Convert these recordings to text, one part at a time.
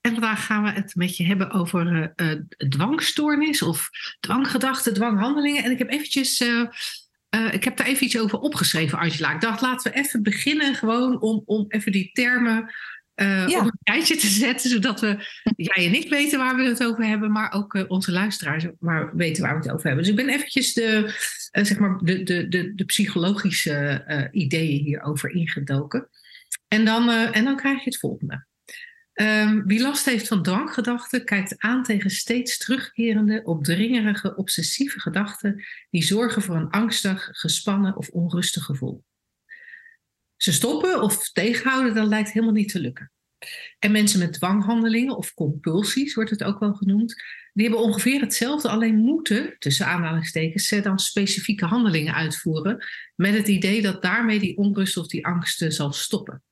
En vandaag gaan we het met je hebben over uh, dwangstoornis of dwanggedachten, dwanghandelingen. En ik heb eventjes, uh, uh, ik heb daar even iets over opgeschreven, Angela. Ik dacht, laten we even beginnen gewoon om, om even die termen ja. op een rijtje te zetten, zodat we, jij en ik weten waar we het over hebben, maar ook onze luisteraars waar, weten waar we het over hebben. Dus ik ben eventjes de, zeg maar de, de, de, de psychologische ideeën hierover ingedoken. En dan, en dan krijg je het volgende. Um, wie last heeft van dwanggedachten kijkt aan tegen steeds terugkerende, opdringerige, obsessieve gedachten die zorgen voor een angstig, gespannen of onrustig gevoel. Ze stoppen of tegenhouden, dat lijkt helemaal niet te lukken. En mensen met dwanghandelingen of compulsies, wordt het ook wel genoemd, die hebben ongeveer hetzelfde, alleen moeten, tussen aanhalingstekens, ze dan specifieke handelingen uitvoeren met het idee dat daarmee die onrust of die angsten zal stoppen.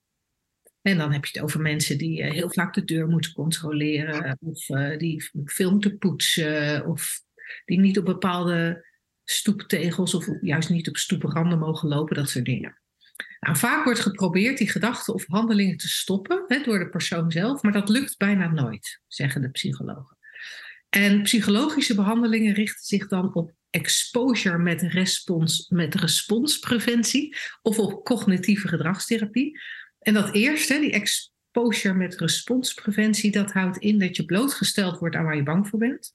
En dan heb je het over mensen die uh, heel vaak de deur moeten controleren, of uh, die veel moeten poetsen, of die niet op bepaalde stoeptegels of juist niet op stoepranden mogen lopen, dat soort dingen. Nou, vaak wordt geprobeerd die gedachten of handelingen te stoppen hè, door de persoon zelf, maar dat lukt bijna nooit, zeggen de psychologen. En psychologische behandelingen richten zich dan op exposure met, respons, met responspreventie of op cognitieve gedragstherapie. En dat eerste, die exposure met responspreventie, dat houdt in dat je blootgesteld wordt aan waar je bang voor bent.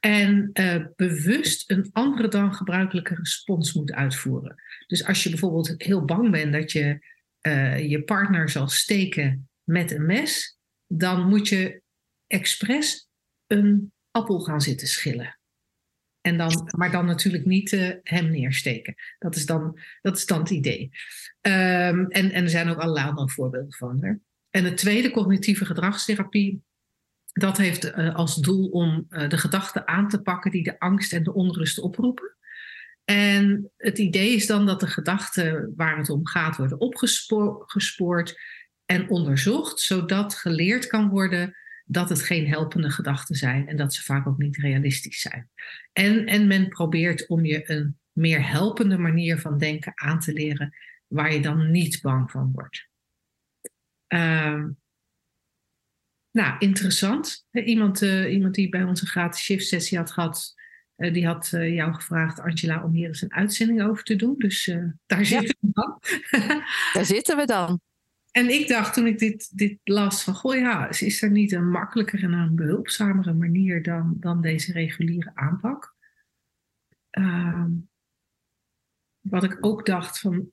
En uh, bewust een andere dan gebruikelijke respons moet uitvoeren. Dus als je bijvoorbeeld heel bang bent dat je uh, je partner zal steken met een mes, dan moet je expres een appel gaan zitten schillen. En dan, maar dan natuurlijk niet uh, hem neersteken. Dat is dan, dat is het idee. Um, en, en er zijn ook allerlei andere voorbeelden van. Hè? En de tweede, cognitieve gedragstherapie, dat heeft uh, als doel om uh, de gedachten aan te pakken die de angst en de onrust oproepen. En het idee is dan dat de gedachten waar het om gaat worden opgespoord en onderzocht, zodat geleerd kan worden dat het geen helpende gedachten zijn en dat ze vaak ook niet realistisch zijn. En, en men probeert om je een meer helpende manier van denken aan te leren, waar je dan niet bang van wordt. Uh, nou, interessant. Iemand, uh, iemand die bij onze gratis shift sessie had gehad, uh, die had uh, jou gevraagd, Angela, om hier eens een uitzending over te doen. Dus daar zitten we dan. daar zitten we dan. En ik dacht toen ik dit, dit las van, goh ja, is er niet een makkelijker en een behulpzamere manier dan, dan deze reguliere aanpak? Uh, wat ik ook dacht van,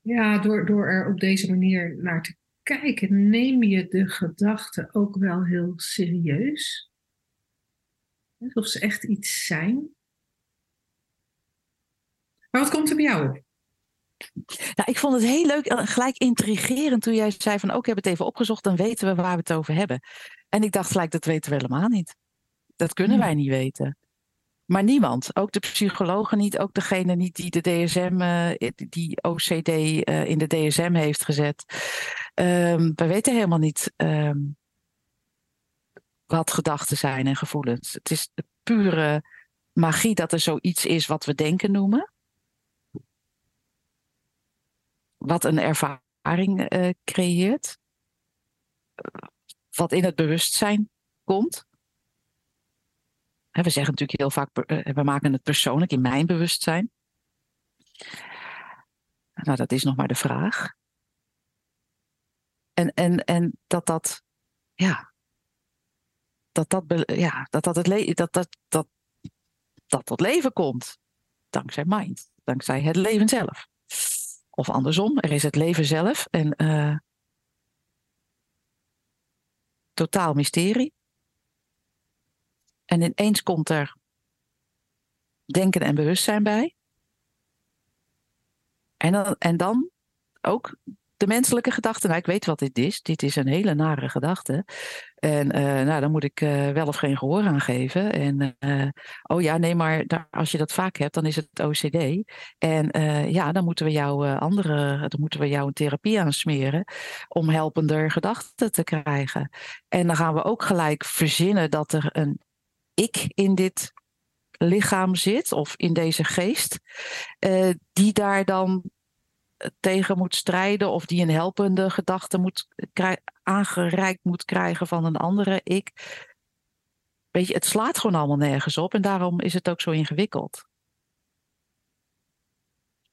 ja, door, door er op deze manier naar te kijken, neem je de gedachten ook wel heel serieus. Alsof ze echt iets zijn. Maar wat komt er bij jou op? Nou, ik vond het heel leuk en gelijk intrigerend toen jij zei van ook oh, heb het even opgezocht, dan weten we waar we het over hebben. En ik dacht gelijk, dat weten we helemaal niet. Dat kunnen wij niet weten. Maar niemand, ook de psychologen niet, ook degene niet die de DSM, uh, eh, die OCD uh, eh, in de DSM heeft gezet. Um, we weten helemaal niet um, wat gedachten zijn en gevoelens. Het is de pure magie dat er zoiets is wat we denken noemen. Wat een ervaring uh, creëert. Wat in het bewustzijn komt. We zeggen natuurlijk heel vaak, eh, we maken het persoonlijk in mijn bewustzijn. Nou, dat is nog maar de vraag. En, en, en dat dat, ja, dat dat, ja, dat, dat, het dat, dat, dat, dat tot leven komt. Dankzij mind, dankzij het leven zelf. Of andersom, er is het leven zelf en uh, totaal mysterie. En ineens komt er denken en bewustzijn bij. En dan, en dan ook de menselijke gedachte. Nou, ik weet wat dit is. Dit is een hele nare gedachte. En uh, nou, dan moet ik uh, wel of geen gehoor aan geven. En uh, oh ja, nee, maar daar, als je dat vaak hebt, dan is het OCD. En ja, dan moeten we jou andere, dan moeten we jou een therapie aansmeren om helpender gedachten te krijgen. En dan gaan we ook gelijk verzinnen dat er een ik in dit lichaam zit of in deze geest, die daar dan tegen moet strijden of die een helpende gedachte moet aangereikt moet krijgen van een andere ik. Weet je, het slaat gewoon allemaal nergens op en daarom is het ook zo ingewikkeld.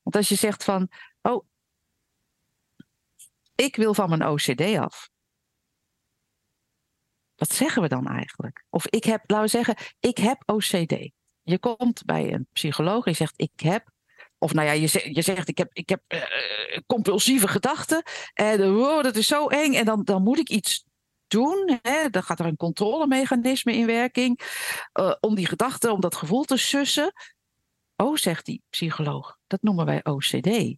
Want als je zegt van, oh, ik wil van mijn OCD af. Wat zeggen we dan eigenlijk? Of ik heb, laten we zeggen, ik heb OCD. Je komt bij een psycholoog en je zegt, ik heb of nou ja, je, zegt, je zegt ik heb, ik heb uh, compulsieve gedachten. En oh, dat is zo eng. En dan, dan moet ik iets doen. Hè? Dan gaat er een controlemechanisme in werking. Om die gedachten, om dat gevoel te sussen. Oh, zegt die psycholoog, dat noemen wij OCD.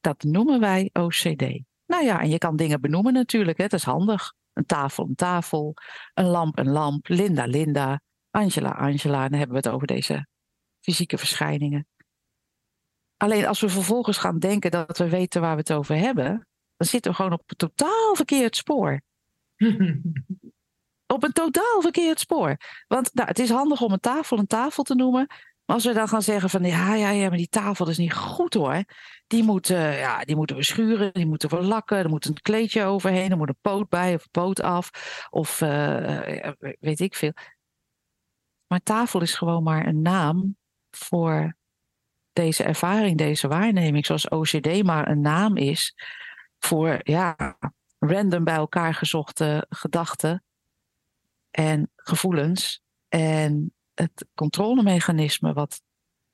Dat noemen wij OCD. Nou ja, en je kan dingen benoemen natuurlijk. Dat is handig. Een tafel, een tafel. Een lamp, een lamp. Linda, Linda. Angela, Angela. Dan hebben we het over deze fysieke verschijningen. Alleen als we vervolgens gaan denken dat we weten waar we het over hebben, dan zitten we gewoon op een totaal verkeerd spoor. op een totaal verkeerd spoor. Want nou, het is handig om een tafel een tafel te noemen. Maar als we dan gaan zeggen van ja, ja, ja, maar die tafel is niet goed hoor. Die, moet, uh, ja, die moeten we schuren, die moeten we lakken, er moet een kleedje overheen, er moet een poot bij of een poot af. Of uh, weet ik veel. Maar tafel is gewoon maar een naam voor deze ervaring, deze waarneming, zoals OCD maar een naam is voor ja, random bij elkaar gezochte gedachten en gevoelens en het controlemechanisme, wat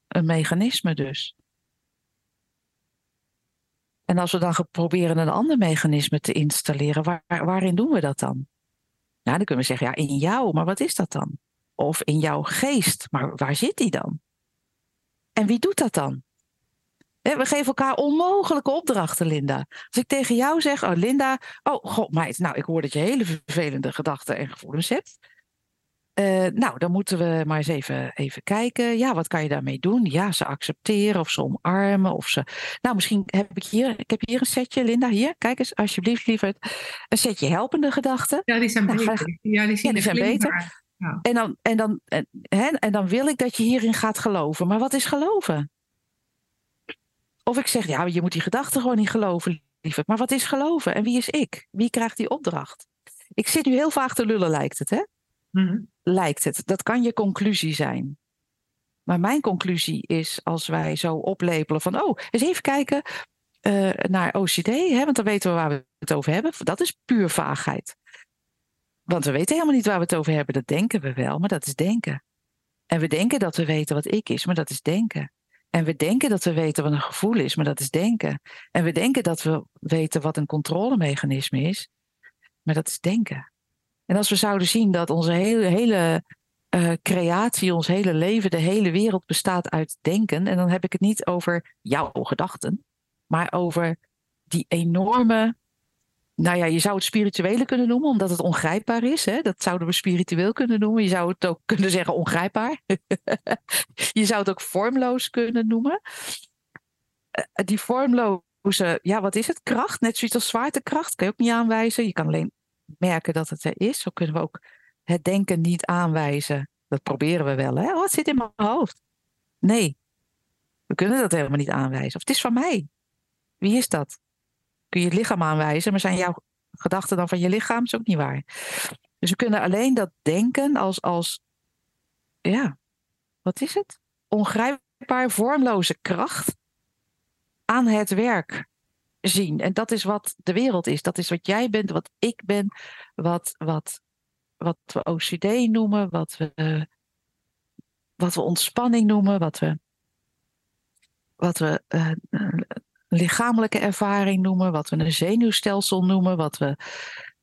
een mechanisme dus. En als we dan proberen een ander mechanisme te installeren, waar, waarin doen we dat dan? Nou, dan kunnen we zeggen, ja, in jou, maar wat is dat dan? Of in jouw geest, maar waar zit die dan? En wie doet dat dan? We geven elkaar onmogelijke opdrachten, Linda. Als ik tegen jou zeg, oh Linda, oh god meid, nou ik hoor dat je hele vervelende gedachten en gevoelens hebt. Uh, nou, dan moeten we maar eens even, even kijken. Ja, wat kan je daarmee doen? Ja, ze accepteren of ze omarmen. Of ze... Nou, misschien heb ik hier, ik heb hier een setje, Linda. Hier, kijk eens, alsjeblieft, liever. Een setje helpende gedachten. Ja, die zijn nou, beter. Ja, die, ja, die zijn beter. En, dan, en, dan, en, hè, en dan wil ik dat je hierin gaat geloven. Maar wat is geloven? Of ik zeg, ja, je moet die gedachten gewoon niet geloven, lieverd. Maar wat is geloven? En wie is ik? Wie krijgt die opdracht? Ik zit nu heel vaag te lullen, lijkt het, hè? Mhm. Lijkt het. Dat kan je conclusie zijn. Maar mijn conclusie is, als wij zo oplepelen van, oh, eens even kijken uh, naar OCD, hè, want dan weten we waar we het over hebben. Dat is puur vaagheid. Want we weten helemaal niet waar we het over hebben. Dat denken we wel, maar dat is denken. En we denken dat we weten wat ik is, maar dat is denken. En we denken dat we weten wat een gevoel is, maar dat is denken. En we denken dat we weten wat een controlemechanisme is, maar dat is denken. En als we zouden zien dat onze hele, hele uh, creatie, ons hele leven, de hele wereld bestaat uit denken, en dan heb ik het niet over jouw gedachten, maar over die enorme nou ja, je zou het spirituele kunnen noemen, omdat het ongrijpbaar is. Hè? Dat zouden we spiritueel kunnen noemen. Je zou het ook kunnen zeggen ongrijpbaar. je zou het ook vormloos kunnen noemen. Uh, die vormloze, ja, wat is het? Kracht, net zoiets als zwaartekracht, kan je ook niet aanwijzen. Je kan alleen merken dat het er is. Zo kunnen we ook het denken niet aanwijzen. Dat proberen we wel. Hè? Oh, zit in mijn hoofd. Nee, we kunnen dat helemaal niet aanwijzen. Of het is van mij. Wie is dat? Kun je het lichaam aanwijzen, maar zijn jouw gedachten dan van je lichaam? Dat is ook niet waar. Dus we kunnen alleen dat denken als, als ja, wat is het? Ongrijpbaar, vormloze kracht aan het werk zien. En dat is wat de wereld is. Dat is wat jij bent, wat ik ben, wat, wat, wat we OCD noemen, wat we, wat we ontspanning noemen, wat we, wat we uh, lichamelijke ervaring noemen, wat we een zenuwstelsel noemen, wat we,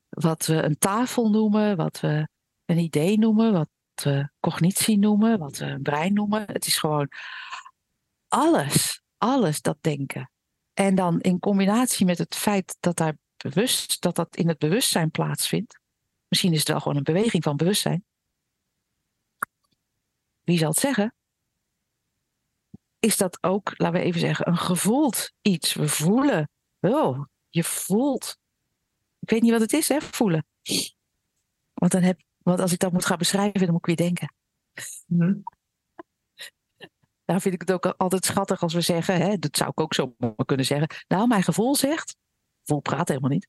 wat we een tafel noemen, wat we een idee noemen, wat we cognitie noemen, wat we een brein noemen. Het is gewoon alles, alles dat denken. En dan in combinatie met het feit dat, daar bewust, dat dat in het bewustzijn plaatsvindt. Misschien is het wel gewoon een beweging van bewustzijn. Wie zal het zeggen? Is dat ook, laten we even zeggen, een gevoeld iets. We voelen. Oh, je voelt. Ik weet niet wat het is, hè, voelen. Want, dan heb, want als ik dat moet gaan beschrijven, dan moet ik weer denken. Mm Daar vind ik het ook altijd schattig als we zeggen, hè, dat zou ik ook zo kunnen zeggen. Nou, mijn gevoel zegt, gevoel praat helemaal niet.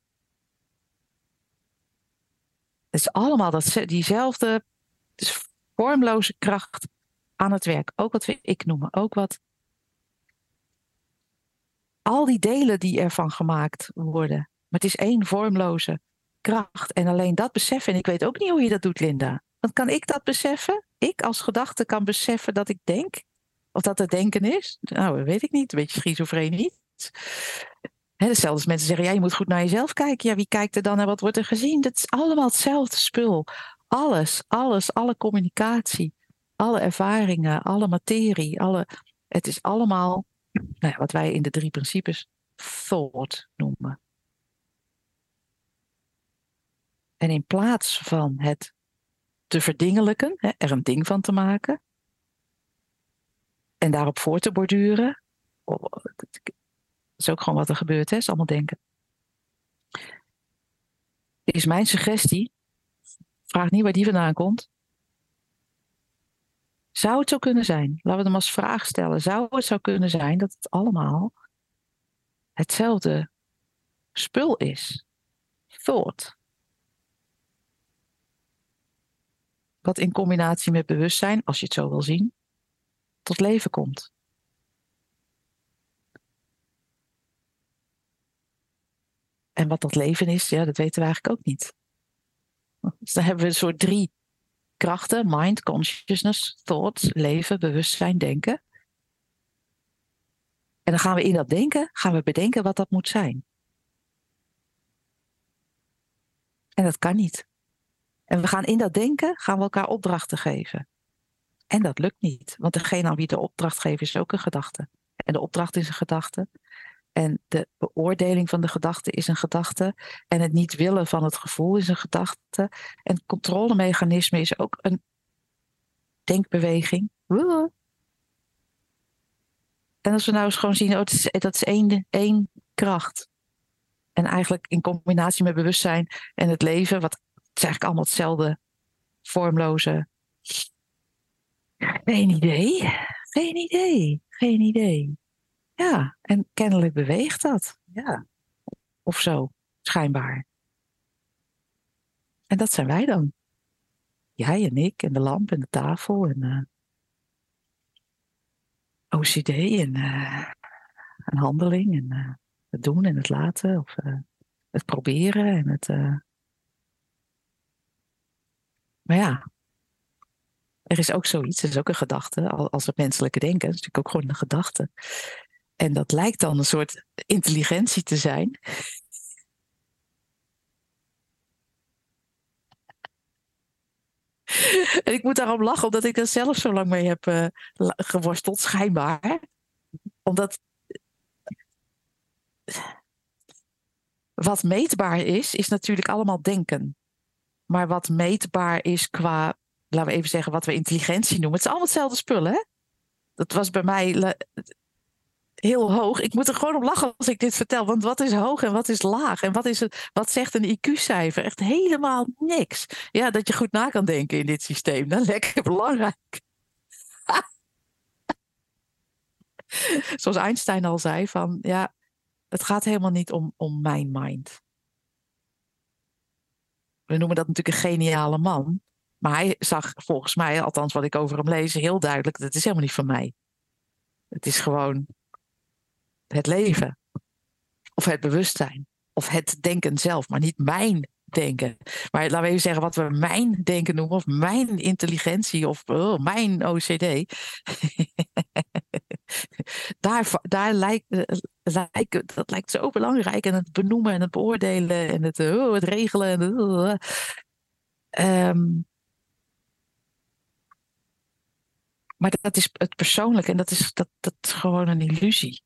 Het is allemaal dat, diezelfde vormloze kracht aan het werk. Ook wat we ik noemen. Ook wat. Al die delen die ervan gemaakt worden. Maar het is één vormloze kracht. En alleen dat beseffen. En ik weet ook niet hoe je dat doet, Linda. Want kan ik dat beseffen? Ik als gedachte kan beseffen dat ik denk? Of dat het denken is? Nou, dat weet ik niet. Een beetje schizofreen niet. He, hetzelfde als mensen zeggen, ja, je moet goed naar jezelf kijken. Ja, wie kijkt er dan en wat wordt er gezien? Dat is allemaal hetzelfde spul. Alles, alles, alle communicatie, alle ervaringen, alle materie, alle, het is allemaal nou ja, wat wij in de drie principes thought noemen. En in plaats van het te verdingelijken, hè, er een ding van te maken, en daarop voor te borduren, dat is ook gewoon wat er gebeurt, is allemaal denken. Is mijn suggestie, vraag niet waar die vandaan komt. Zou het zo kunnen zijn? Laten we hem als vraag stellen. Zou het zo kunnen zijn dat het allemaal hetzelfde spul is? Thought. Wat in combinatie met bewustzijn, als je het zo wil zien, tot leven komt. En wat dat leven is, ja, dat weten we eigenlijk ook niet. Dus dan hebben we een soort drie krachten: mind, consciousness, thought, leven, bewustzijn, denken. En dan gaan we in dat denken, gaan we bedenken wat dat moet zijn. En dat kan niet. En we gaan in dat denken, gaan we elkaar opdrachten geven. En dat lukt niet, want degene aan wie de opdracht geeft is ook een gedachte. En de opdracht is een gedachte. En de beoordeling van de gedachte is een gedachte. En het niet willen van het gevoel is een gedachte. En het controlemechanisme is ook een denkbeweging. En als we nou eens gewoon zien, oh, dat is, dat is één, één kracht. En eigenlijk in combinatie met bewustzijn en het leven, wat is eigenlijk allemaal hetzelfde vormloze. Geen idee. Geen idee. Geen idee. Ja, en kennelijk beweegt dat. Ja. Of zo, schijnbaar. En dat zijn wij dan. Jij en ik en de lamp en de tafel en uh, eh, OCD en uh, een handeling en uh, het doen en het laten of het proberen en het. Maar ja, er is ook zoiets, er is ook een gedachte, als het menselijke denken, dat is natuurlijk ook gewoon een gedachte. En dat lijkt dan een soort intelligentie te zijn. En ik moet daarom lachen, omdat ik er zelf zo lang mee heb uh, geworsteld, schijnbaar. Omdat wat meetbaar is, is natuurlijk allemaal denken. Maar wat meetbaar is qua, laten we even zeggen, wat we intelligentie noemen. Het is allemaal hetzelfde spullen, hè? Dat was bij mij heel hoog. Ik moet er gewoon op lachen als ik dit vertel. Want wat is hoog en wat is laag? En wat, is het, wat zegt een IQ-cijfer? Echt helemaal niks. Ja, dat je goed na kan denken in dit systeem. Dat is lekker belangrijk. Zoals Einstein al zei, van ja, het gaat helemaal niet om, om mijn mind. We noemen dat natuurlijk een geniale man. Maar hij zag volgens mij, althans wat ik over hem lees, heel duidelijk, dat is helemaal niet van mij. Het is gewoon het leven. Of het bewustzijn. Of het denken zelf, maar niet mijn denken. Maar laten we even zeggen wat we mijn denken noemen, of mijn intelligentie, of oh, mijn OCD. daar, daar lijkt, eh, lijkt, dat lijkt zo belangrijk. En het benoemen en het beoordelen en het, oh, het regelen. En um, maar dat is het persoonlijke en dat is, dat, dat is gewoon een illusie.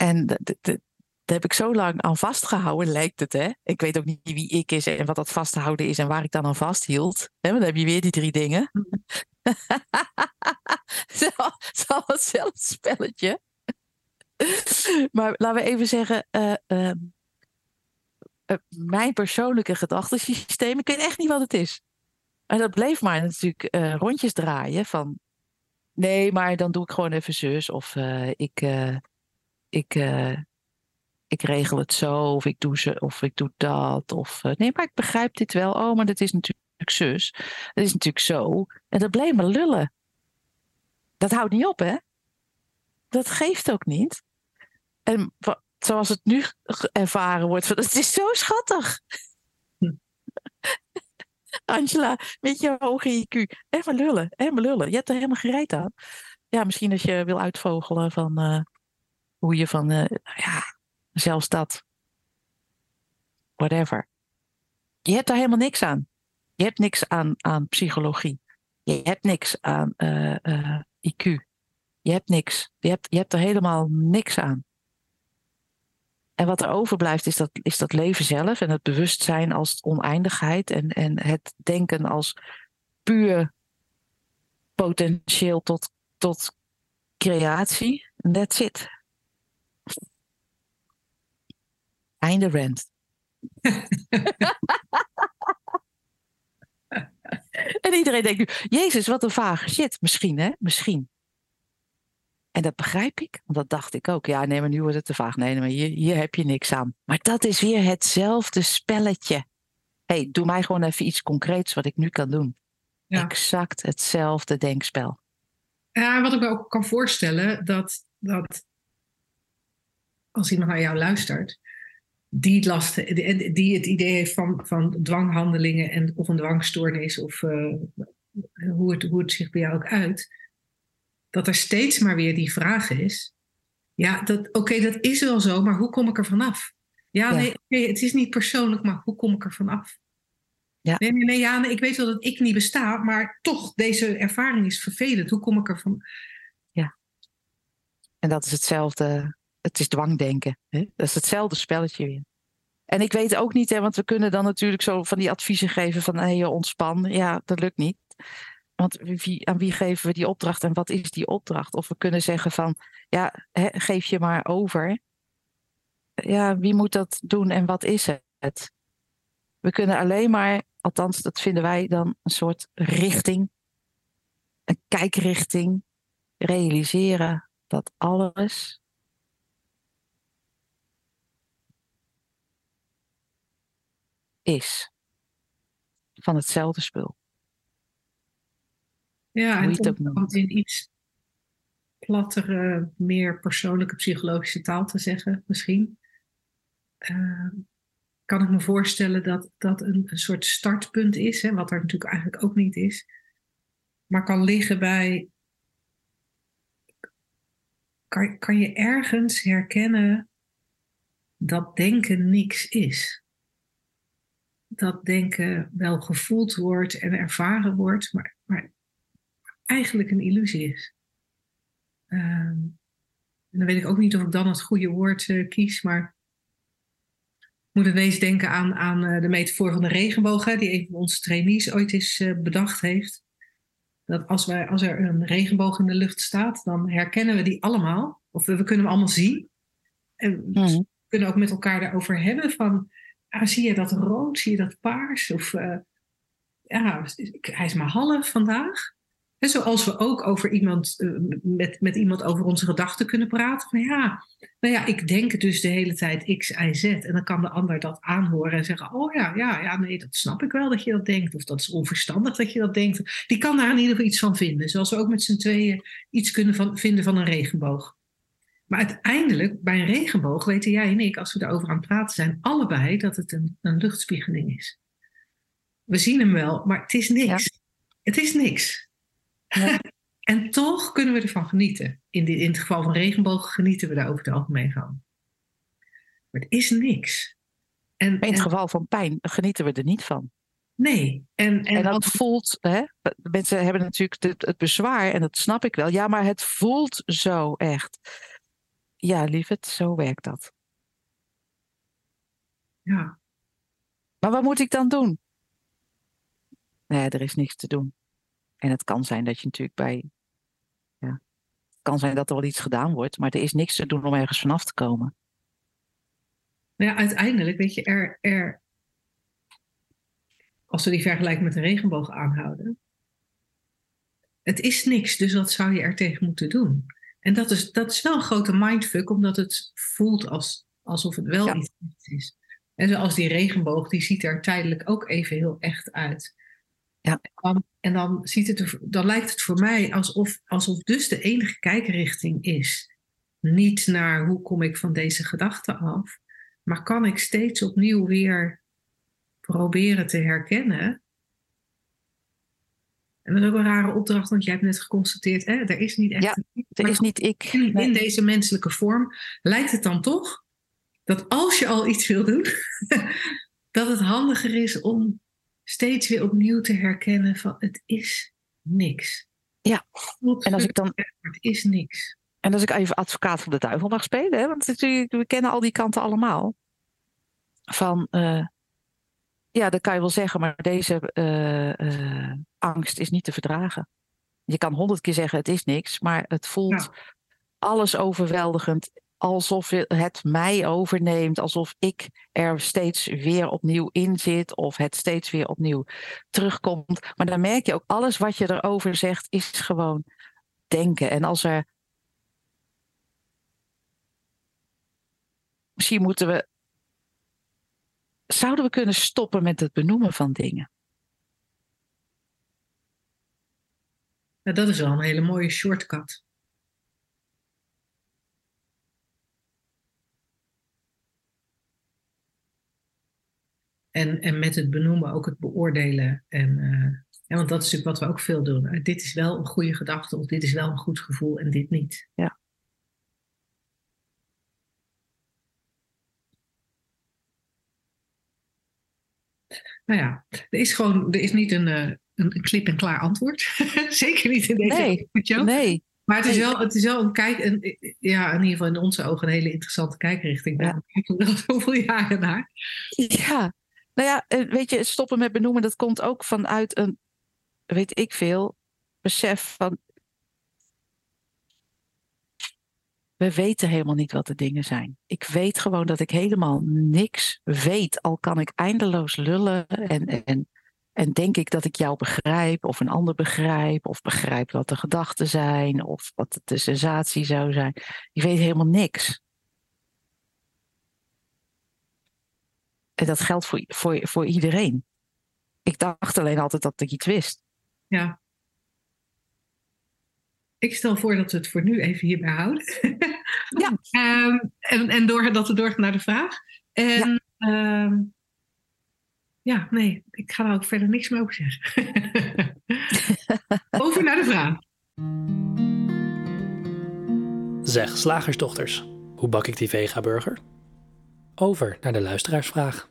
En daar heb ik zo lang aan vastgehouden, lijkt het, hè? Ik weet ook niet wie ik is en wat dat vasthouden is en waar ik dan aan vasthield. Hè? Want dan heb je weer die drie dingen. Zo, zo hetzelfde spelletje. maar laten we even zeggen, eh, ehm, eh, mijn persoonlijke gedachtensysteem, ik weet echt niet wat het is. En dat bleef maar natuurlijk eh, rondjes draaien van, nee, maar dan doe ik gewoon even zus of ik, ik, eh, ik regel het zo of ik doe ze of ik doe dat of eh, nee, maar ik begrijp dit wel. Oh, maar dat is natuurlijk zus. Dat is natuurlijk zo. En dat bleef maar lullen. Dat houdt niet op, hè? Dat geeft ook niet. En zoals het nu ervaren wordt, van, het is zo schattig. Hm. Angela, met je hoge IQ. En maar lullen, en maar lullen. Je hebt er helemaal gereed aan. Ja, misschien als je wil uitvogelen van eh, hoe je van, eh, nou ja, zelfs dat. Whatever. Je hebt daar helemaal niks aan. Je hebt niks aan, aan psychologie. Je hebt niks aan eh, eh, IQ. Je hebt niks. Je hebt, je hebt er helemaal niks aan. En wat er overblijft is dat, is dat leven zelf en het bewustzijn als oneindigheid en, en het denken als puur potentieel tot, tot creatie. That's it. Einde rent. en iedereen denkt nu, Jezus, wat een vage shit. Misschien, hè? Misschien. En dat begrijp ik, want dat dacht ik ook. Ja, nee, maar nu wordt het te vaag. Nee, nee maar hier, hier heb je niks aan. Maar dat is weer hetzelfde spelletje. hey, doe mij gewoon even iets concreets wat ik nu kan doen. Ja. Exact hetzelfde denkspel. Ja, wat ik me ook kan voorstellen, dat, dat als iemand naar jou luistert, die, last, die, het idee heeft van, van dwanghandelingen en, of een dwangstoornis, of eh, hoe, het, hoe het zich bij jou ook uit, dat er steeds maar weer die vraag is. Ja, dat, oké, dat is wel zo, maar hoe kom ik er vanaf? Ja, Ja. nee, het is niet persoonlijk, maar hoe kom ik er vanaf? Ja. Nee, nee, nee, ja, nee, ik weet wel dat ik niet besta, maar toch, deze ervaring is vervelend. Hoe kom ik er van? En dat is hetzelfde. Het is dwangdenken. Hè? Dat is hetzelfde spelletje weer. En ik weet ook niet, hè, want we kunnen dan natuurlijk zo van die adviezen geven van hey, ontspan. Ja, dat lukt niet. Want wie, aan wie geven we die opdracht en wat is die opdracht? Of we kunnen zeggen van ja, hè, geef je maar over. Ja, wie moet dat doen en wat is het? We kunnen alleen maar, althans dat vinden wij dan een soort richting, een kijkrichting, realiseren dat alles is van hetzelfde spul. Ja, Hoe het het in iets plattere, meer persoonlijke psychologische taal te zeggen, misschien. eh, kan ik me voorstellen dat dat een, een soort startpunt is, hè, wat er natuurlijk eigenlijk ook niet is. Maar kan liggen bij. Kan, kan je ergens herkennen dat denken niks is? Dat denken wel gevoeld wordt en ervaren wordt, maar, maar eigenlijk een illusie is. Ehm, en dan weet ik ook niet of ik dan het goede woord eh, kies, maar ik moet ineens denken aan, aan eh, de metafoor van de regenboog, hè, die een van onze trainees ooit eens eh, bedacht heeft. Dat als, wij, als er een regenboog in de lucht staat, dan herkennen we die allemaal. Of we, we kunnen hem allemaal zien. En Mhm. we kunnen ook met elkaar daarover hebben van, ah, zie je dat rood, zie je dat paars? Of eh, ja, hij is maar half vandaag. En zoals we ook over iemand, eh, met, met iemand over onze gedachten kunnen praten. Van ja, nou ja, ik denk dus de hele tijd X, Y, Z. En dan kan de ander dat aanhoren en zeggen: Oh ja, ja, ja, nee, dat snap ik wel dat je dat denkt. Of dat is onverstandig dat je dat denkt. Die kan daar in ieder geval iets van vinden. Zoals we ook met z'n tweeën iets kunnen van, vinden van een regenboog. Maar uiteindelijk, bij een regenboog, weten jij en ik, als we daarover aan het praten zijn, allebei dat het een, een luchtspiegeling is. We zien hem wel, maar het is niks. Het is niks. Ja. en toch kunnen we ervan genieten. In, dit, in het geval van regenbogen genieten we daar over het algemeen van. Maar het is niks. En, In het en- geval van pijn genieten we er niet van. nee. En, en, En dat als- voelt, hè, mensen hebben natuurlijk het, het bezwaar, en dat snap ik wel. Ja, maar het voelt zo echt. Ja, lieverd, zo werkt dat. Ja. Maar wat moet ik dan doen? Nee, er is niks te doen. En het kan zijn dat je natuurlijk bij. Ja, het kan zijn dat er wel iets gedaan wordt, maar er is niks te doen om ergens vanaf te komen. Nou ja, uiteindelijk, weet je, er, er, als we die vergelijking met de regenboog aanhouden, het is niks, dus wat zou je er tegen moeten doen? En dat is, dat is wel een grote mindfuck, omdat het voelt als, alsof het wel Ja. iets is. En zoals die regenboog, die ziet er tijdelijk ook even heel echt uit. Ja. En dan, en dan, ziet het er, dan lijkt het voor mij alsof, alsof dus de enige kijkrichting is. Niet naar hoe kom ik van deze gedachte af, maar kan ik steeds opnieuw weer proberen te herkennen. En dat is ook een rare opdracht, want jij hebt net geconstateerd, hè, er is niet echt Ja, een Er is niet ik. in, Nee. in deze menselijke vorm lijkt het dan toch dat als je al iets wil doen, dat het handiger is om steeds weer opnieuw te herkennen van het is niks. Ja. Klopt, En als ik dan het is niks. En als ik even advocaat van de duivel mag spelen, hè, want we kennen al die kanten allemaal. Van, eh, ja, dat kan je wel zeggen, maar deze eh, eh, angst is niet te verdragen. Je kan honderd keer zeggen, het is niks, maar het voelt Ja. alles overweldigend. Alsof het mij overneemt, alsof ik er steeds weer opnieuw in zit, of het steeds weer opnieuw terugkomt. Maar dan merk je ook, alles wat je erover zegt, is gewoon denken. En als er Misschien moeten we. Zouden we kunnen stoppen met het benoemen van dingen? Nou, dat is wel een hele mooie shortcut. En, en met het benoemen ook het beoordelen. En, eh, ja, want dat is natuurlijk wat we ook veel doen. Eh, dit is wel een goede gedachte of dit is wel een goed gevoel en dit niet. Ja. Nou ja, er is gewoon er is niet een, eh, een, een klip-en-klaar antwoord. Zeker niet in deze Nee. Nee, Maar het is, wel, het is wel een kijk, een, ja, in ieder geval in onze ogen een hele interessante kijkrichting. Ja. Daar kijken we al zoveel jaren naar. ja. Nou ja, eh, weet je, stoppen met benoemen, dat komt ook vanuit een, weet ik veel, besef van. We weten helemaal niet wat de dingen zijn. Ik weet gewoon dat ik helemaal niks weet. Al kan ik eindeloos lullen en, en, en denk ik dat ik jou begrijp, of een ander begrijp, of begrijp wat de gedachten zijn, of wat de sensatie zou zijn. Ik weet helemaal niks. En dat geldt voor, voor, voor iedereen. Ik dacht alleen altijd dat ik iets wist. Ja. Ik stel voor dat we het voor nu even hierbij houden. Ja. Ehm, en en door, dat we doorgaan naar de vraag. En ja. ja, nee, ik ga daar ook verder niks meer over zeggen. over naar de vraag. Zeg, slagersdochters, hoe bak ik die vega-burger? Over naar de luisteraarsvraag.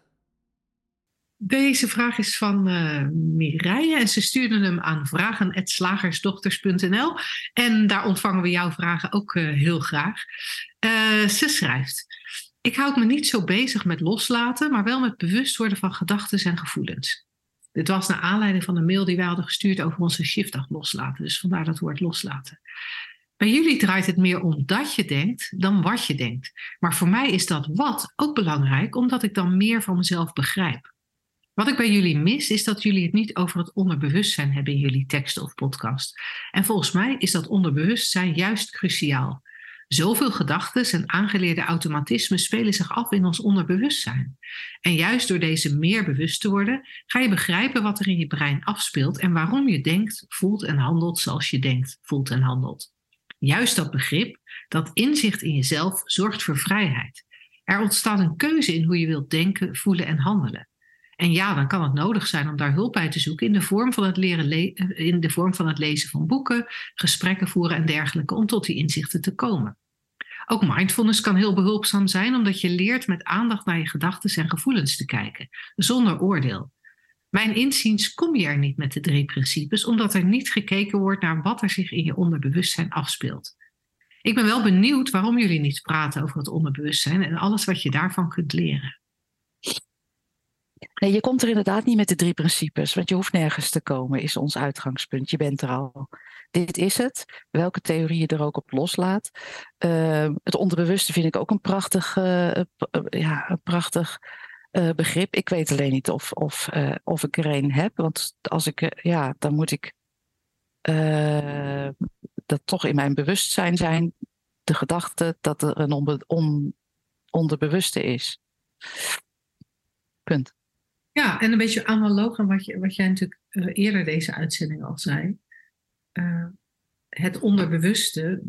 Deze vraag is van uh, Mireille en ze stuurde hem aan vragen.slagersdochters.nl en daar ontvangen we jouw vragen ook uh, heel graag. Uh, ze schrijft, ik houd me niet zo bezig met loslaten, maar wel met bewust worden van gedachten en gevoelens. Dit was naar aanleiding van een mail die wij hadden gestuurd over onze shiftdag loslaten, dus vandaar dat woord loslaten. Bij jullie draait het meer om dat je denkt dan wat je denkt. Maar voor mij is dat wat ook belangrijk, omdat ik dan meer van mezelf begrijp. Wat ik bij jullie mis, is dat jullie het niet over het onderbewustzijn hebben in jullie teksten of podcast. En volgens mij is dat onderbewustzijn juist cruciaal. Zoveel gedachten en aangeleerde automatismen spelen zich af in ons onderbewustzijn. En juist door deze meer bewust te worden, ga je begrijpen wat er in je brein afspeelt en waarom je denkt, voelt en handelt zoals je denkt, voelt en handelt. Juist dat begrip, dat inzicht in jezelf, zorgt voor vrijheid. Er ontstaat een keuze in hoe je wilt denken, voelen en handelen. En ja, dan kan het nodig zijn om daar hulp bij te zoeken in de vorm van het, leren le- in de vorm van het lezen van boeken, gesprekken voeren en dergelijke om tot die inzichten te komen. Ook mindfulness kan heel behulpzaam zijn omdat je leert met aandacht naar je gedachten en gevoelens te kijken, zonder oordeel. Mijn inziens kom je er niet met de drie principes, omdat er niet gekeken wordt naar wat er zich in je onderbewustzijn afspeelt. Ik ben wel benieuwd waarom jullie niet praten over het onderbewustzijn en alles wat je daarvan kunt leren. Nee, je komt er inderdaad niet met de drie principes, want je hoeft nergens te komen, is ons uitgangspunt. Je bent er al. Dit is het, welke theorie je er ook op loslaat. Uh, het onderbewuste vind ik ook een prachtig, uh, ja, een prachtig begrip. Ik weet alleen niet of, of, of ik er een heb, want als ik, ja, dan moet ik dat toch in mijn bewustzijn zijn, de gedachte dat er een onbe on onderbewuste is. Punt. Ja, en een beetje analoog aan wat, je, wat jij natuurlijk eerder deze uitzending al zei. Uh, het onderbewuste,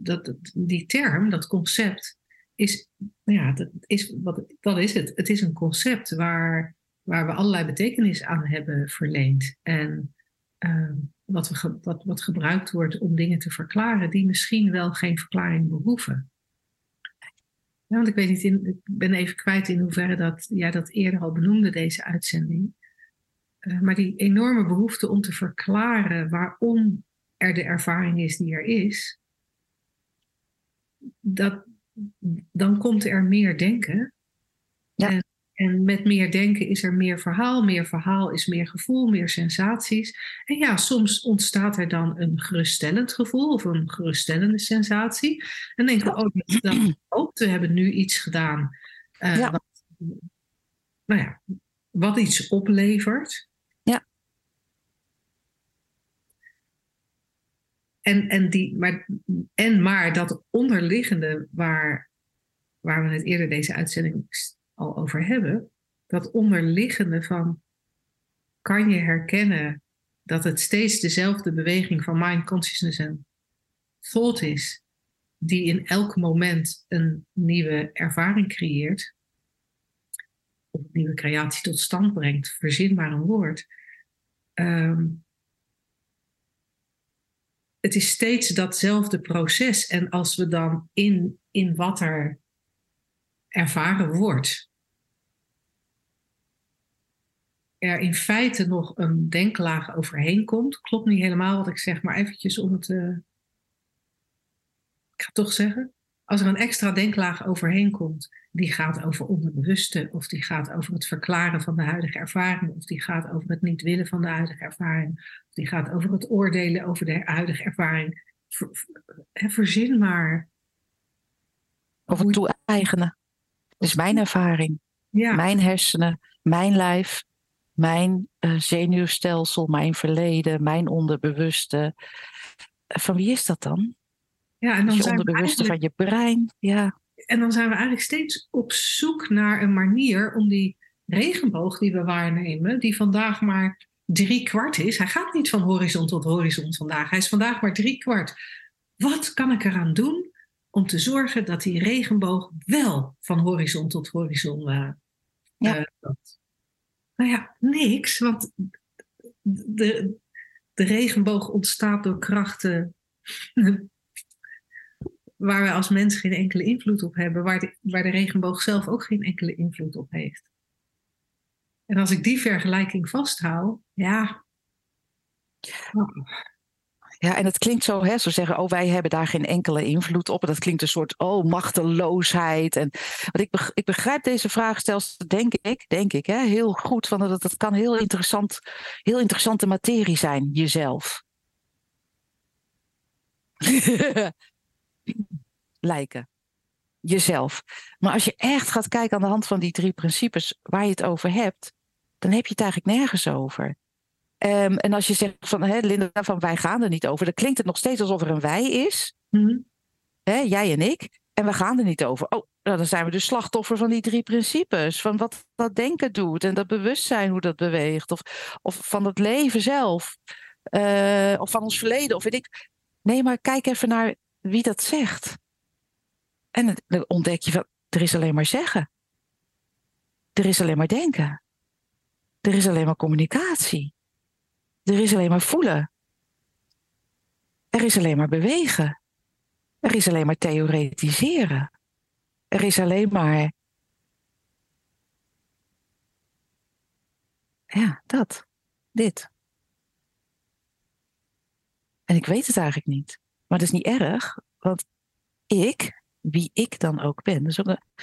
dat, die term, dat concept, is, ja, dat is, wat, dat is het. Het is een concept waar, waar we allerlei betekenis aan hebben verleend. En uh, wat, we, wat, wat gebruikt wordt om dingen te verklaren die misschien wel geen verklaring behoeven. Ja, want ik weet niet, in, ik ben even kwijt in hoeverre dat jij dat eerder al benoemde, deze uitzending. Uh, maar die enorme behoefte om te verklaren waarom er de ervaring is die er is, dat, dan komt er meer denken. Ja. En, en, met meer denken is er meer verhaal. Meer verhaal is meer gevoel, meer sensaties. En ja, soms ontstaat er dan een geruststellend gevoel of een geruststellende sensatie. En denken we, oh, dat, ook, we hebben nu iets gedaan. Uh, ja. wat, nou ja, wat iets oplevert. En, en, die, maar, en maar dat onderliggende waar, waar we het eerder deze uitzending al over hebben, dat onderliggende van kan je herkennen dat het steeds dezelfde beweging van mind, consciousness en thought is, die in elk moment een nieuwe ervaring creëert, of een nieuwe creatie tot stand brengt, verzin maar een woord. Um, het is steeds datzelfde proces. En als we dan in, in wat er ervaren wordt, er in feite nog een denklaag overheen komt, klopt niet helemaal wat ik zeg, maar eventjes om het. Uh, ik ga het toch zeggen. Als er een extra denklaag overheen komt, die gaat over onderbewuste, of die gaat over het verklaren van de huidige ervaring, of die gaat over het niet willen van de huidige ervaring, of die gaat over het oordelen over de huidige ervaring. verzin maar. Of het toe-eigenen. Dus mijn ervaring, ja. mijn hersenen, mijn lijf, mijn uh, zenuwstelsel, mijn verleden, mijn onderbewuste. Van wie is dat dan? Ja, en dan je onderbewuste van je brein. Ja en dan zijn we eigenlijk steeds op zoek naar een manier om die regenboog die we waarnemen, die vandaag maar drie kwart is. Hij gaat niet van horizon tot horizon vandaag. Hij is vandaag maar drie kwart. Wat kan ik eraan doen om te zorgen dat die regenboog wel van horizon tot horizon uh, ja. Nou ja, niks, want de, de regenboog ontstaat door krachten waar we als mens geen enkele invloed op hebben, waar de, waar de regenboog zelf ook geen enkele invloed op heeft. En als ik die vergelijking vasthoud, ja. Ja, en het klinkt zo, hè, zo zeggen, oh, wij hebben daar geen enkele invloed op. En dat klinkt een soort, oh, machteloosheid. En wat ik, ik begrijp deze vraagstelsel, denk ik, denk ik, hè, heel goed. Van dat het kan heel interessant, heel interessante materie zijn, jezelf. lijken. Jezelf. Maar als je echt gaat kijken aan de hand van die drie principes waar je het over hebt, dan heb je het eigenlijk nergens over. Um, en als je zegt van, hè, Linda, van wij gaan er niet over, dan klinkt het nog steeds alsof er een wij is. Mm jij en ik. En we gaan er niet over. Oh, nou, dan zijn we dus slachtoffer van die drie principes. Van wat dat denken doet en dat bewustzijn hoe dat beweegt. Of, of van het leven zelf. Uh, of van ons verleden. Of weet ik. Nee, maar kijk even naar wie dat zegt. En dan ontdek je van, er is alleen maar zeggen. Er is alleen maar denken. Er is alleen maar communicatie. Er is alleen maar voelen. Er is alleen maar bewegen. Er is alleen maar theoretiseren. Er is alleen maar. Ja, dat. Dit. En ik weet het eigenlijk niet. Maar dat is niet erg, want ik, wie ik dan ook ben, dus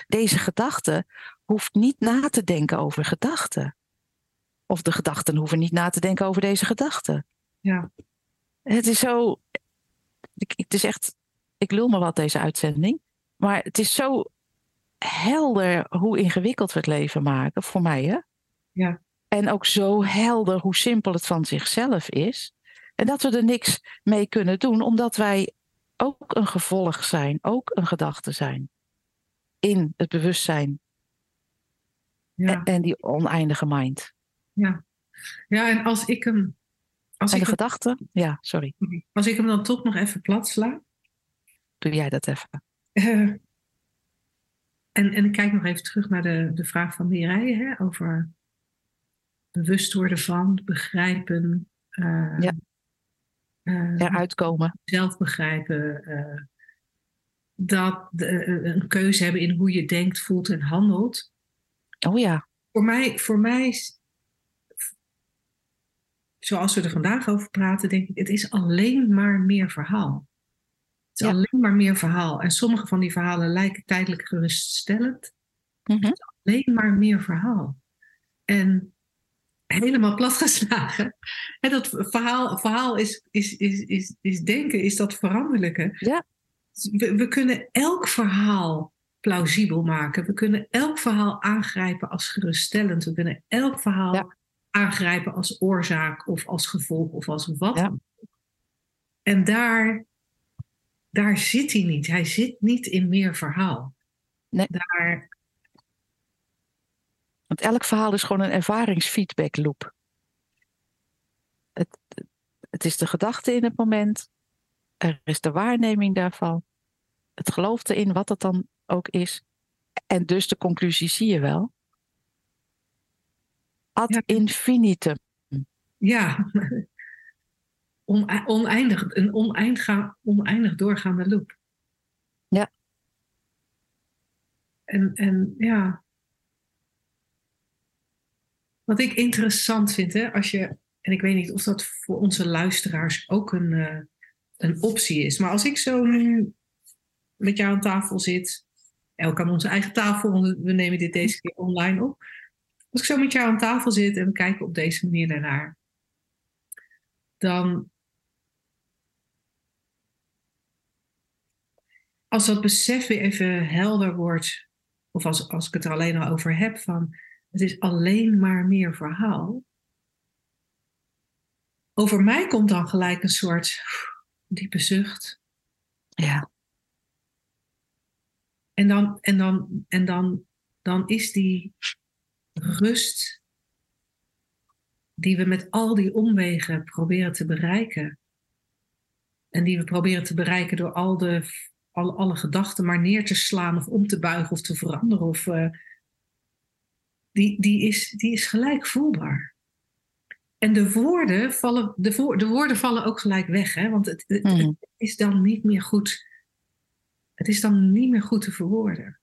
deze gedachte hoeft niet na te denken over gedachten. Of de gedachten hoeven niet na te denken over deze gedachten. Ja. Het is zo. Ik, het is echt. Ik lul maar wat deze uitzending. Maar het is zo helder hoe ingewikkeld we het leven maken. Voor mij, hè? Ja. En ook zo helder hoe simpel het van zichzelf is. En dat we er niks mee kunnen doen, omdat wij ook een gevolg zijn, ook een gedachte zijn. In het bewustzijn Ja. en, en die oneindige mind. Ja, ja en als ik hem. Als En ik de hem, gedachte, ja, sorry, als ik hem dan toch nog even plat sla. doe jij dat even. eh, en, en ik kijk nog even terug naar de, de vraag van Mireille hè, over bewust worden van, begrijpen, eh, Ja. eh, Eruit komen. zelf begrijpen. dat een keuze hebben in hoe je denkt, voelt en handelt. Oh ja, Voor mij, voor mij, zoals we er vandaag over praten, denk ik, het is alleen maar meer verhaal. Het is Ja. alleen maar meer verhaal. En sommige van die verhalen lijken tijdelijk geruststellend. Mhm. Alleen maar meer verhaal. En helemaal platgeslagen. En dat verhaal, verhaal is, is, is, is, is denken, is dat veranderlijke. Ja. We, we kunnen elk verhaal plausibel maken. We kunnen elk verhaal aangrijpen als geruststellend. We kunnen elk verhaal Ja. Aangrijpen als oorzaak of als gevolg of als wat. Ja. En daar, daar zit hij niet. Hij zit niet in meer verhaal. Nee. Daar, Want elk verhaal is gewoon een ervaringsfeedback loop. Het, het is de gedachte in het moment. Er is de waarneming daarvan. Het geloof erin, wat het dan ook is. En dus de conclusie zie je wel. Ad Ja. infinitum. Ja, One- oneindig, een oneindig, oneindig doorgaande loop. Ja. En, en ja. Wat ik interessant vind, hè, als je, en ik weet niet of dat voor onze luisteraars ook een, eh, een optie is, maar als ik zo nu met jou aan tafel zit, elk aan onze eigen tafel, want we nemen dit deze keer online op. Als ik zo met jou aan tafel zit en we kijken op deze manier daarnaar, dan. Als dat besef weer even helder wordt, of als, als ik het er alleen al over heb, van het is alleen maar meer verhaal. Over mij komt dan gelijk een soort diepe zucht. Ja, En dan, en dan, en dan, dan is die rust die we met al die omwegen proberen te bereiken. En die we proberen te bereiken door al de, alle, alle gedachten maar neer te slaan of om te buigen of te veranderen. Of, eh, die, die, is, die is gelijk voelbaar. En de woorden vallen, de, de woorden vallen ook gelijk weg, hè? want het, het, het is dan niet meer goed. Het is dan niet meer goed te verwoorden.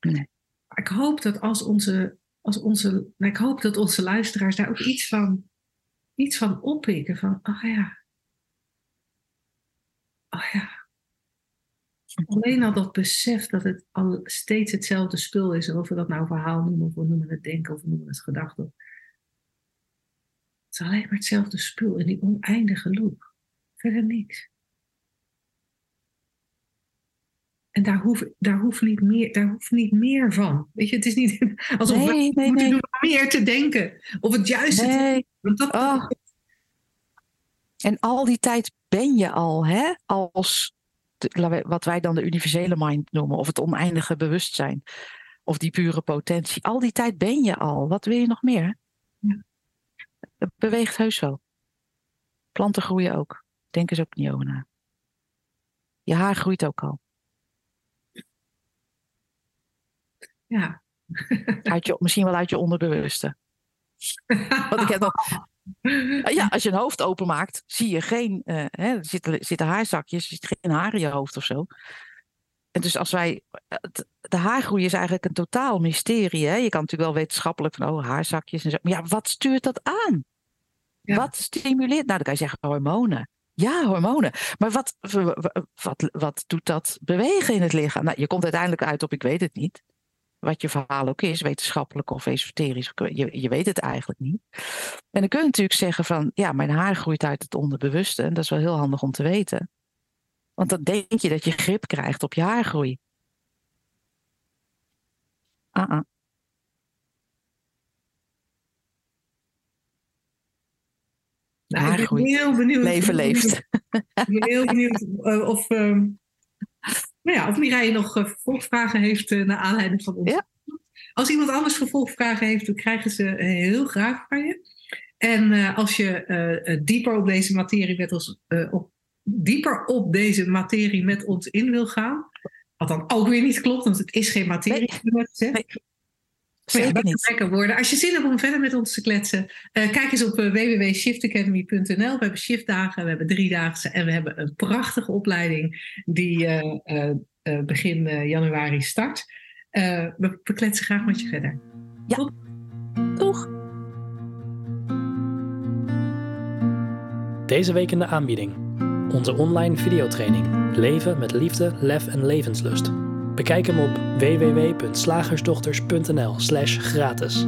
Nee. Ik hoop dat als onze, als onze, nou, ik hoop dat onze luisteraars daar ook iets van, iets van oppikken. Van, oh ja. Oh ja. Alleen al dat besef dat het al steeds hetzelfde spul is. Of we dat nou verhaal noemen, of we noemen het denken, of we noemen het gedachte. Het is alleen maar hetzelfde spul in die oneindige loop. Verder niks. En daar hoeft daar hoeft niet, meer, daar hoeft niet meer van. Weet je, het is niet alsof we nee, nee, moeten nee. doen om meer te denken. Of het juiste te. Want dat, Oh. En al die tijd ben je al, hè? Als de- we- wat wij dan de universele mind noemen, of het oneindige bewustzijn, of die pure potentie. Al die tijd ben je al. Wat wil je nog meer? Ja. Het beweegt heus wel. Planten groeien ook. Denk eens ook niet over na. Je haar groeit ook al. Ja. Uit je, misschien wel uit je onderbewuste. Want ik heb nog, Ah Ja, als je een hoofd openmaakt, zie je geen. eh, hè, er zitten, zitten haarzakjes, er zit geen haar in je hoofd of zo. En dus als wij. het- De haargroei is eigenlijk een totaal mysterie. Hè? Je kan natuurlijk wel wetenschappelijk van oh, haarzakjes en zo. Maar ja, wat stuurt dat aan? Ja. Wat stimuleert? Nou, dan kan je zeggen hormonen. Ja, hormonen. Maar wat, wat, wat doet dat bewegen in het lichaam? Nou, je komt uiteindelijk uit op ik weet het niet. Wat je verhaal ook is, wetenschappelijk of esoterisch, je, je weet het eigenlijk niet. En dan kun je natuurlijk zeggen van, ja, mijn haar groeit uit het onderbewuste. En dat is wel heel handig om te weten. Want dan denk je dat je grip krijgt op je haargroei. Ah, ah. Nou, ik ben heel benieuwd. Leven leeft. Ik ben heel benieuwd of, uh, nou ja, of Mireille nog uh, vervolgvragen heeft uh, naar aanleiding van ons. Ja. Als iemand anders vervolgvragen heeft, dan krijgen ze heel graag van je. En als je dieper op deze materie met ons, op, dieper op deze materie met ons in wil gaan, wat dan ook weer niet klopt, want het is geen materie. Nee. Nee. Zeker ja, niet. lekker worden. Als je zin hebt om verder met ons te kletsen, uh, kijk eens op uh, www.shiftacademy.nl. We hebben shiftdagen, we hebben driedaagse en we hebben een prachtige opleiding die uh, begin januari start. We, we, kletsen graag met je verder. Ja. Tot. Doeg. Deze week in de aanbieding. Onze online videotraining. Leven met liefde, lef en levenslust. Bekijk hem op www.slagersdochters.nl/gratis.